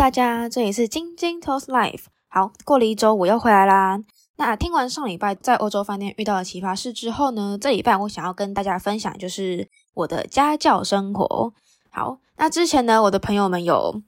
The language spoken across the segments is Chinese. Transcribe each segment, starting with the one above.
大家，这里是晶晶 Toast Life。好，过了一周，我又回来啦。那听完上礼拜在欧洲饭店遇到的奇葩事之后呢，这礼拜我想要跟大家分享就是我的家教生活。好，那之前呢，我的朋友们有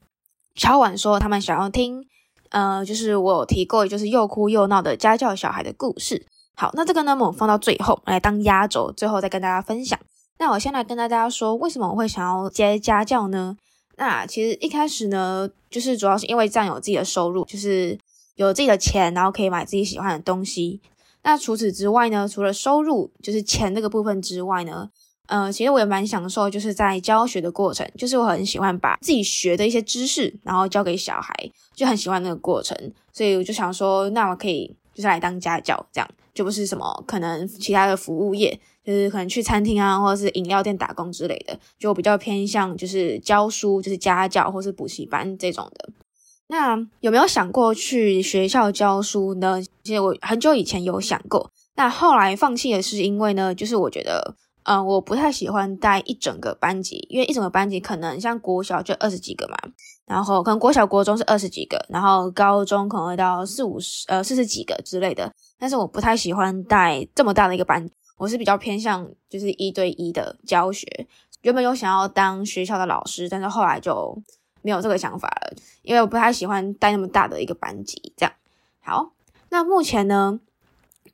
敲碗说他们想要听，呃，就是我提过就是又哭又闹的家教小孩的故事。好，那这个呢，我们放到最后来当压轴，最后再跟大家分享。那我先来跟大家说，为什么我会想要接家教呢？那其实一开始呢，就是主要是因为这样有自己的收入，就是有自己的钱，然后可以买自己喜欢的东西。那除此之外呢，除了收入就是钱这个部分之外呢，呃，其实我也蛮享受，就是在教学的过程，就是我很喜欢把自己学的一些知识，然后教给小孩，就很喜欢那个过程。所以我就想说，那我可以就是来当家教，这样就不是什么可能其他的服务业。就是可能去餐厅啊，或者是饮料店打工之类的，就比较偏向就是教书，就是家教或是补习班这种的。那有没有想过去学校教书呢？其实我很久以前有想过，那后来放弃的是因为呢，就是我觉得，嗯、我不太喜欢带一整个班级，因为一整个班级可能像国小就二十几个嘛，然后可能国小国中是二十几个，然后高中可能会到四五十呃四十几个之类的，但是我不太喜欢带这么大的一个班。我是比较偏向就是一对一的教学，原本有想要当学校的老师，但是后来就没有这个想法了，因为我不太喜欢带那么大的一个班级。这样好，那目前呢，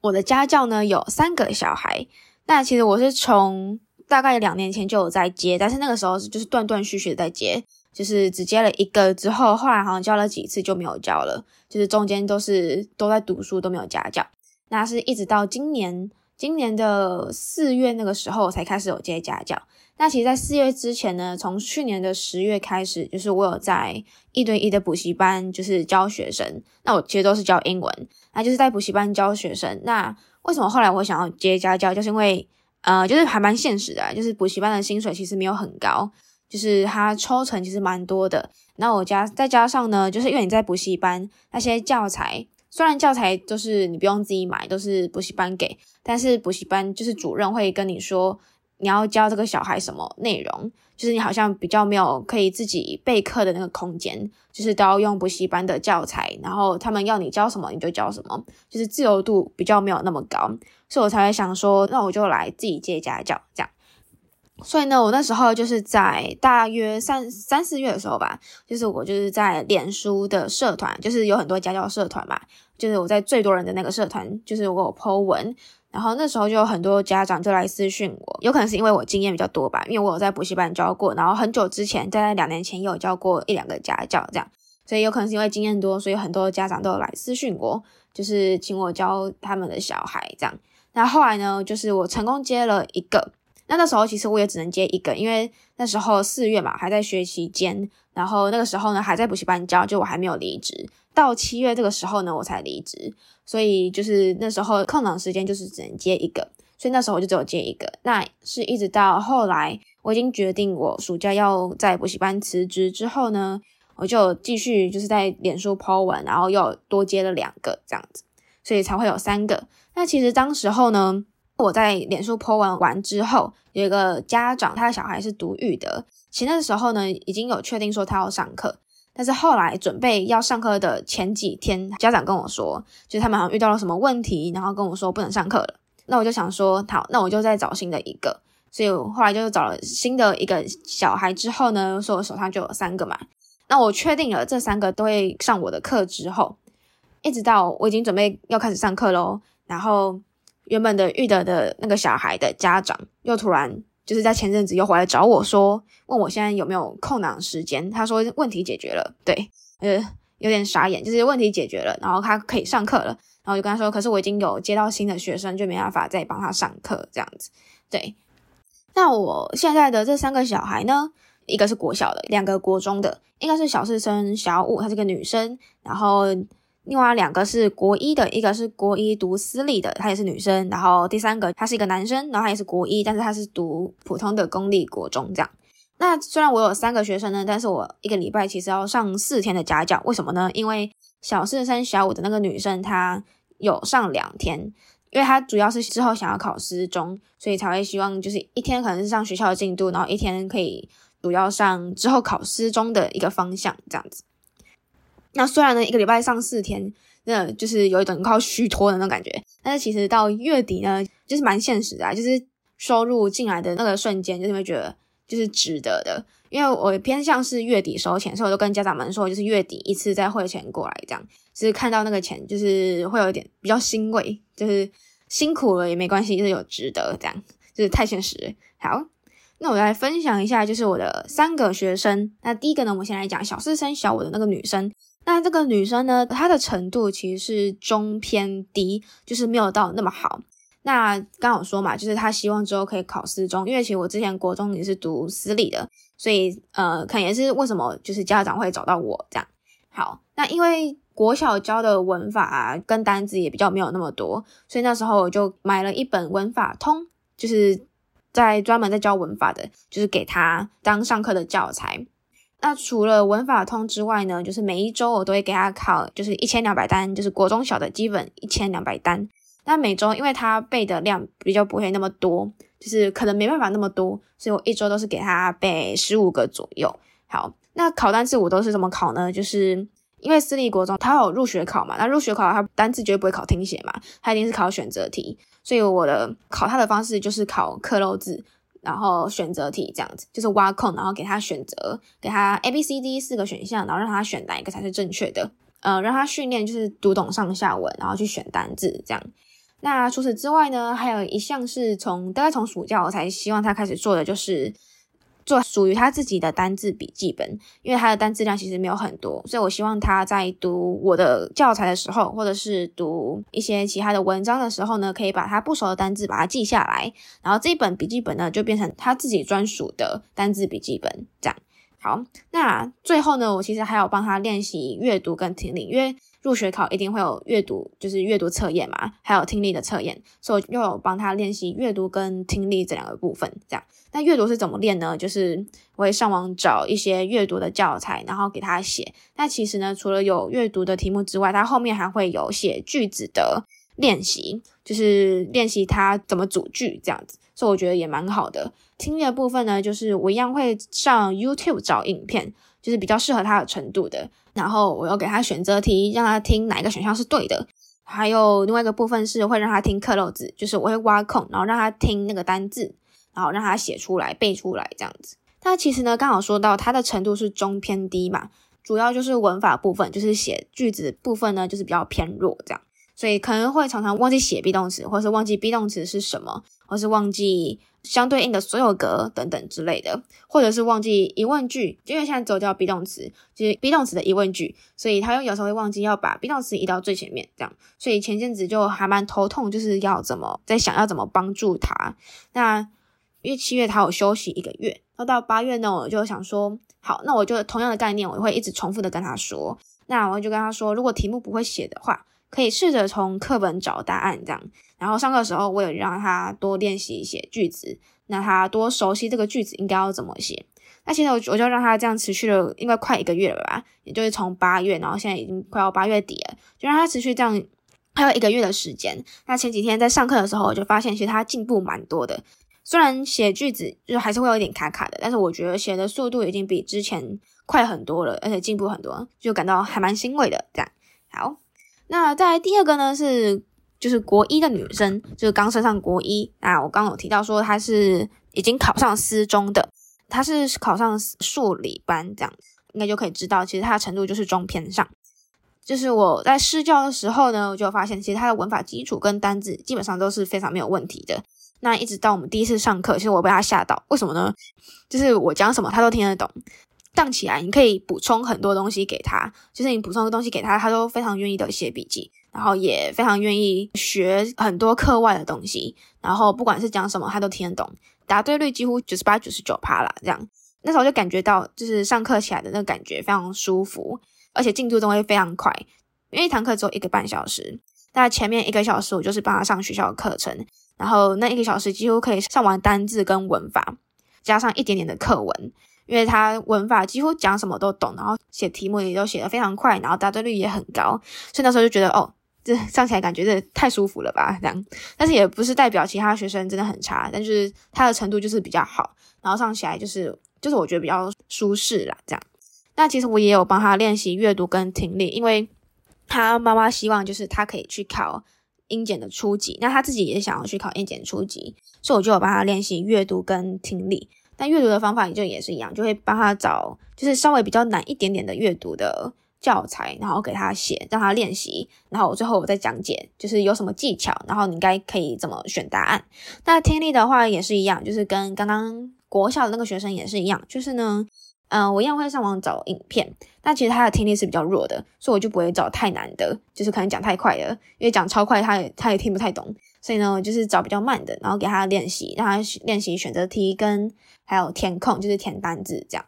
我的家教呢有三个小孩，那其实我是从大概两年前就有在接，但是那个时候就是断断续续的在接，就是只接了一个之后，后来好像教了几次就没有教了，就是中间都是都在读书都没有家教，那是一直到今年。今年的四月那个时候才开始有接家教。那其实，在四月之前呢，从去年的十月开始，就是我有在一对一的补习班，就是教学生。那我其实都是教英文，那就是在补习班教学生。那为什么后来我想要接家教？就是因为，呃，就是还蛮现实的，就是补习班的薪水其实没有很高，就是他抽成其实蛮多的。那我加再加上呢，就是因为你在补习班那些教材。虽然教材都是你不用自己买，都是补习班给，但是补习班就是主任会跟你说你要教这个小孩什么内容，就是你好像比较没有可以自己备课的那个空间，就是都要用补习班的教材，然后他们要你教什么你就教什么，就是自由度比较没有那么高，所以我才会想说，那我就来自己接家教这样。所以呢，我那时候就是在大约三三四月的时候吧，就是我就是在脸书的社团，就是有很多家教社团嘛，就是我在最多人的那个社团，就是我有 po 文，然后那时候就有很多家长就来私讯我，有可能是因为我经验比较多吧，因为我有在补习班教过，然后很久之前，在两年前也有教过一两个家教这样，所以有可能是因为经验多，所以很多家长都有来私讯我，就是请我教他们的小孩这样。那后来呢，就是我成功接了一个。那那时候其实我也只能接一个，因为那时候四月嘛，还在学期间，然后那个时候呢还在补习班教，就我还没有离职。到七月这个时候呢，我才离职，所以就是那时候空档时间就是只能接一个，所以那时候我就只有接一个。那是一直到后来我已经决定我暑假要在补习班辞职之后呢，我就继续就是在脸书抛文，然后又多接了两个这样子，所以才会有三个。那其实当时候呢。我在脸书 po 文完之后，有一个家长，他的小孩是读育的。其实那时候呢，已经有确定说他要上课，但是后来准备要上课的前几天，家长跟我说，就他们好像遇到了什么问题，然后跟我说不能上课了。那我就想说，好，那我就再找新的一个。所以我后来就找了新的一个小孩之后呢，说我手上就有三个嘛。那我确定了这三个都会上我的课之后，一直到我已经准备要开始上课喽，然后。原本的育德的那个小孩的家长又突然就是在前阵子又回来找我说，问我现在有没有空档时间。他说问题解决了，对，呃，有点傻眼，就是问题解决了，然后他可以上课了。然后就跟他说，可是我已经有接到新的学生，就没办法再帮他上课这样子。对，那我现在的这三个小孩呢，一个是国小的，两个国中的，应该是小四升小五，她是个女生，然后。另外两个是国一的，一个是国一读私立的，她也是女生。然后第三个他是一个男生，然后他也是国一，但是他是读普通的公立国中这样。那虽然我有三个学生呢，但是我一个礼拜其实要上四天的家教，为什么呢？因为小四升小五的那个女生她有上两天，因为她主要是之后想要考私中，所以才会希望就是一天可能是上学校的进度，然后一天可以主要上之后考私中的一个方向这样子。那虽然呢，一个礼拜上四天，那就是有一种靠虚脱的那种感觉，但是其实到月底呢，就是蛮现实的啊，就是收入进来的那个瞬间，就是会觉得就是值得的。因为我偏向是月底收钱，所以我就跟家长们说，就是月底一次再汇钱过来，这样就是看到那个钱，就是会有一点比较欣慰，就是辛苦了也没关系，就是有值得这样，就是太现实。好，那我来分享一下，就是我的三个学生。那第一个呢，我们先来讲小四升小五的那个女生。那这个女生呢，她的程度其实是中偏低，就是没有到那么好。那刚好说嘛，就是她希望之后可以考私中，因为其实我之前国中也是读私立的。所以，呃，可能也是为什么就是家长会找到我这样。好，那因为国小教的文法，跟单字也比较没有那么多，所以那时候我就买了一本文法通，就是在专门在教文法的，就是给他当上课的教材。那除了文法通之外呢，就是每一周我都会给他考，就是一千两百单，就是国中小的基本一千两百单。那每周因为他背的量比较不会那么多。就是可能没办法那么多，所以我一周都是给他背十五个左右。好，那考单字我都是怎么考呢？就是因为私立国中它有入学考嘛，那入学考它单字绝对不会考听写嘛，它一定是考选择题。所以我的考它的方式就是考刻漏字，然后选择题这样子，就是挖空，然后给他选择，给他 A、B、C、D 四个选项，然后让他选哪一个才是正确的。呃，让他训练就是读懂上下文，然后去选单字这样。那除此之外呢，还有一项是从大概从暑假我才希望他开始做的，就是做属于他自己的单字笔记本。因为他的单字量其实没有很多，所以我希望他在读我的教材的时候，或者是读一些其他的文章的时候呢，可以把他不熟的单字把它记下来，然后这本笔记本呢就变成他自己专属的单字笔记本。这样好，那最后呢，我其实还有帮他练习阅读跟听力，因为。入学考一定会有阅读，就是阅读测验嘛，还有听力的测验，所以又有帮他练习阅读跟听力这两个部分。这样，那阅读是怎么练呢？就是我会上网找一些阅读的教材，然后给他写。那其实呢，除了有阅读的题目之外，他后面还会有写句子的练习，就是练习他怎么组句这样子。所以我觉得也蛮好的。听力的部分呢，就是我一样会上 YouTube 找影片。就是比较适合他的程度的，然后我又给他选择题，让他听哪一个选项是对的。还有另外一个部分是会让他听克漏字，就是我会挖空，然后让他听那个单字，然后让他写出来、背出来这样子。但其实呢，刚好说到他的程度是中偏低嘛，主要就是文法部分，就是写句子部分呢，就是比较偏弱这样，所以可能会常常忘记写 be 动词，或是忘记 be 动词是什么，或是忘记。相对应的所有格等等之类的，或者是忘记疑问句，因为现在只有叫 be 动词，就是 be 动词的疑问句，所以他又有时候会忘记要把 be 动词移到最前面，这样，所以前阵子就还蛮头痛，就是要怎么在想要怎么帮助他。那因为七月他有休息一个月，那到八月呢，我就想说，好，那我就同样的概念，我会一直重复的跟他说，那我就跟他说，如果题目不会写的话，可以试着从课本找答案，这样。然后上课的时候，我也让他多练习写句子，那他多熟悉这个句子应该要怎么写。那现在我我就让他这样持续了，应该快一个月了吧，也就是从八月，然后现在已经快要八月底了，就让他持续这样，还有一个月的时间。那前几天在上课的时候，我就发现其实他进步蛮多的，虽然写句子就还是会有一点卡卡的，但是我觉得写的速度已经比之前快很多了，而且进步很多，就感到还蛮欣慰的。这样好，那再第二个呢是。就是国一的女生，就是刚升上国一。那我刚刚有提到说她是已经考上私中的，她是考上数理班，这样应该就可以知道，其实她的程度就是中偏上。就是我在试教的时候呢，我就发现其实她的文法基础跟单字基本上都是非常没有问题的。那一直到我们第一次上课，其实我被她吓到，为什么呢？就是我讲什么她都听得懂，荡起来你可以补充很多东西给他，就是你补充的东西给他，他都非常愿意的写笔记。然后也非常愿意学很多课外的东西，然后不管是讲什么，他都听得懂，答对率几乎九十八、九十九趴啦。这样，那时候就感觉到，就是上课起来的那个感觉非常舒服，而且进度都会非常快，因为一堂课只有一个半小时，那前面一个小时我就是帮他上学校的课程，然后那一个小时几乎可以上完单字跟文法，加上一点点的课文，因为他文法几乎讲什么都懂，然后写题目也都写得非常快，然后答对率也很高，所以那时候就觉得哦。这 上起来感觉这太舒服了吧，这样，但是也不是代表其他学生真的很差，但就是他的程度就是比较好，然后上起来就是就是我觉得比较舒适啦，这样。那其实我也有帮他练习阅读跟听力，因为他妈妈希望就是他可以去考英检的初级，那他自己也想要去考英检初级，所以我就有帮他练习阅读跟听力。但阅读的方法也就也是一样，就会帮他找就是稍微比较难一点点的阅读的教材，然后给他写，让他练习，然后最后我再讲解，就是有什么技巧，然后你应该可以怎么选答案。那听力的话也是一样，就是跟刚刚国校的那个学生也是一样，就是呢，嗯、我一样会上网找影片，但其实他的听力是比较弱的，所以我就不会找太难的，就是可能讲太快了，因为讲超快他也他也听不太懂。所以呢，我就是找比较慢的，然后给他练习，让他练习选择题跟还有填空，就是填单字这样。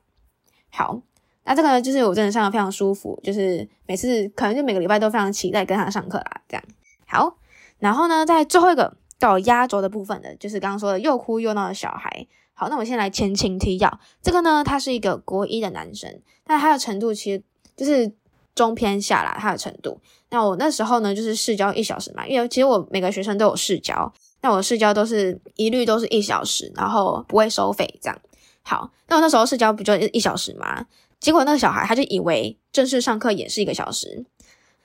好，那这个呢，就是我真的上得非常舒服，就是每次可能就每个礼拜都非常期待跟他上课啦。这样好，然后呢，在最后一个到压轴的部分的，就是刚刚说的又哭又闹的小孩。好，那我先来前情提要，这个呢，他是一个国一的男生，但他的程度其实就是。中偏下啦，他的程度。那我那时候呢，就是试教一小时嘛，因为其实我每个学生都有试教，那我试教都是一律都是一小时，然后不会收费这样。好，那我那时候试教不就一小时嘛？结果那个小孩他就以为正式上课也是一个小时。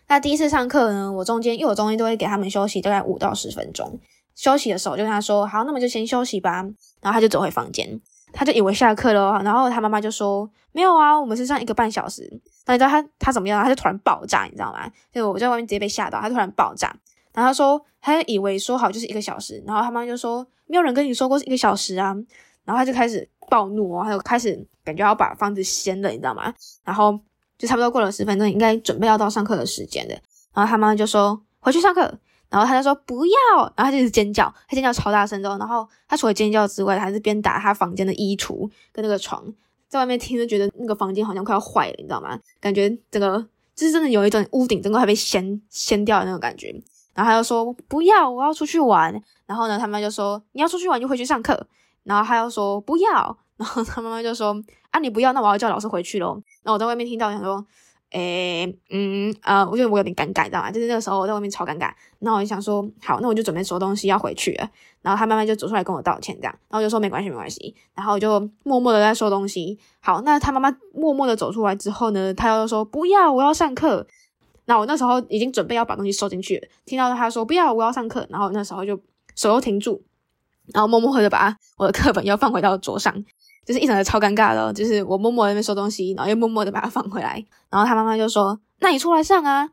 那第一次上课呢，我中间因为我中间都会给他们休息大概五到十分钟，休息的时候就跟他说：“好，那么就先休息吧。”然后他就走回房间。他就以为下课了，然后他妈妈就说：“没有啊，我们是上一个半小时。”那你知道他他怎么样？他就突然爆炸，你知道吗？就我在外面直接被吓到，他突然爆炸。然后他说，他就以为说好就是一个小时，然后他妈就说：“没有人跟你说过是一个小时啊。”然后他就开始暴怒哦，他就开始感觉要把房子掀了，你知道吗？然后就差不多过了十分钟，应该准备要到上课的时间了。然后他妈就说：“回去上课。”然后他就说不要，然后他就一直尖叫，他尖叫超大声之后，然后他除了尖叫之外，还是边打他房间的衣橱跟那个床，在外面听着觉得那个房间好像快要坏了，你知道吗？感觉整个就是真的有一种屋顶整个还被掀掀掉的那种感觉。然后他就说不要，我要出去玩。然后呢，他妈就说你要出去玩就回去上课。然后他又说不要，然后他妈妈就说啊你不要，那我要叫老师回去咯。然后我在外面听到，想说。诶、嗯，呃，我觉得我有点尴尬，知道吗？就是那个时候我在外面超尴尬，然后我就想说，好，那我就准备收东西要回去了。然后他妈妈就走出来跟我道歉，这样，然后我就说没关系，没关系。然后我就默默的在收东西。好，那他妈妈默默的走出来之后呢，他又说不要，我要上课。那我那时候已经准备要把东西收进去了，听到他说不要，我要上课，然后那时候就手又停住，然后默默的把我的课本又放回到桌上。就是一整个超尴尬的，就是我默默在那边收东西，然后又默默的把它放回来，然后他妈妈就说：“那你出来上啊。”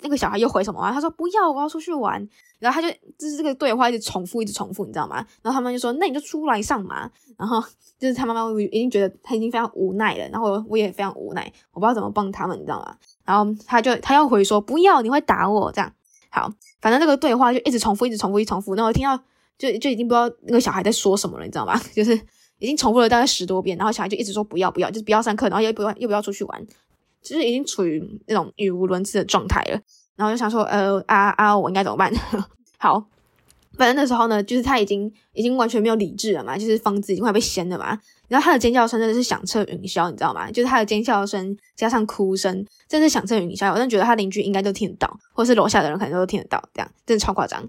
那个小孩又回什么啊？他说：“不要，我要出去玩。”然后他就就是这个对话一直重复，一直重复，你知道吗？然后他们就说：“那你就出来上嘛。”然后就是他妈妈已经觉得他已经非常无奈了，然后我也非常无奈，我不知道怎么帮他们，你知道吗？然后他就他要回说：“不要，你会打我。”这样好，反正这个对话就一直重复，一直重复，一直重复。然后我听到就就已经不知道那个小孩在说什么了，你知道吗？就是。已经重复了大概十多遍，然后小孩就一直说不要不要，就是不要上课，然后又不要又不要出去玩，就是已经处于那种语无伦次的状态了。然后就想说，呃啊啊，我应该怎么办？好，反正那时候呢，就是他已经已经完全没有理智了嘛，就是房子已经快被掀了嘛。然后他的尖叫声真的是响彻云霄，你知道吗？就是他的尖叫声加上哭声，真的是响彻云霄。我真的觉得他邻居应该都听得到，或者是楼下的人可能都听得到，这样真的超夸张。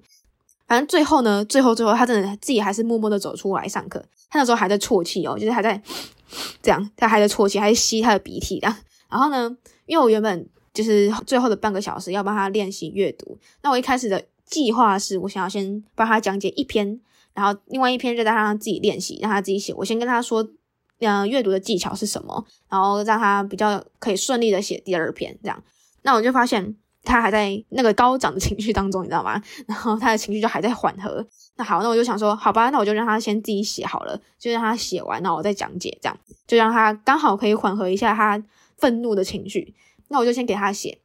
反正最后呢，最后最后，他真的自己还是默默的走出来上课。他那时候还在啜泣哦，就是还在 这样，他还在啜泣，还在吸他的鼻涕这样。然后呢，因为我原本就是最后的半个小时要帮他练习阅读，那我一开始的计划是我想要先帮他讲解一篇，然后另外一篇就让他自己练习，让他自己写。我先跟他说，嗯、阅读的技巧是什么，然后让他比较可以顺利的写第二篇这样。那我就发现。他还在那个高涨的情绪当中，你知道吗？然后他的情绪就还在缓和。那好，那我就想说，好吧，那我就让他先自己写好了，就让他写完，然后我再讲解，这样就让他刚好可以缓和一下他愤怒的情绪。那我就先给他写，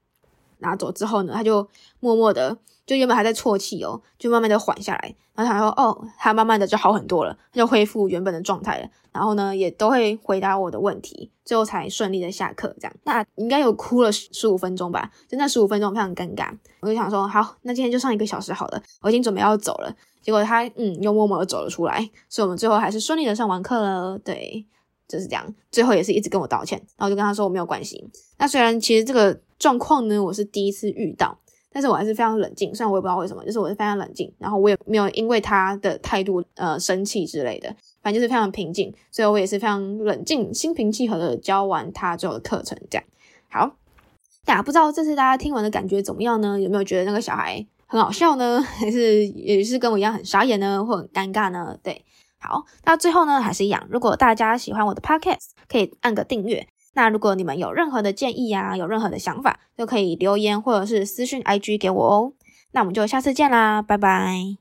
拿走之后呢，他就默默的。就原本还在啜泣哦，就慢慢的缓下来，然后他说哦，他慢慢的就好很多了，他就恢复原本的状态了。然后呢，也都会回答我的问题，最后才顺利的下课。这样，那应该有哭了十五分钟吧？就那十五分钟非常尴尬，我就想说好，那今天就上一个小时好了，我已经准备要走了。结果他嗯，又默默的走了出来，所以我们最后还是顺利的上完课了。对，就是这样。最后也是一直跟我道歉，然后就跟他说我没有关系。那虽然其实这个状况呢，我是第一次遇到。但是我还是非常冷静，虽然我也不知道为什么，就是我是非常冷静，然后我也没有因为他的态度呃生气之类的，反正就是非常平静，所以我也是非常冷静、心平气和的教完他之后的课程。这样好，大家不知道这次大家听完的感觉怎么样呢？有没有觉得那个小孩很好笑呢？还是也是跟我一样很傻眼呢，或很尴尬呢？对，好，那最后呢还是一样，如果大家喜欢我的 podcast，可以按个订阅。那如果你们有任何的建议啊，有任何的想法，都可以留言或者是私讯 IG 给我哦。那我们就下次见啦，拜拜。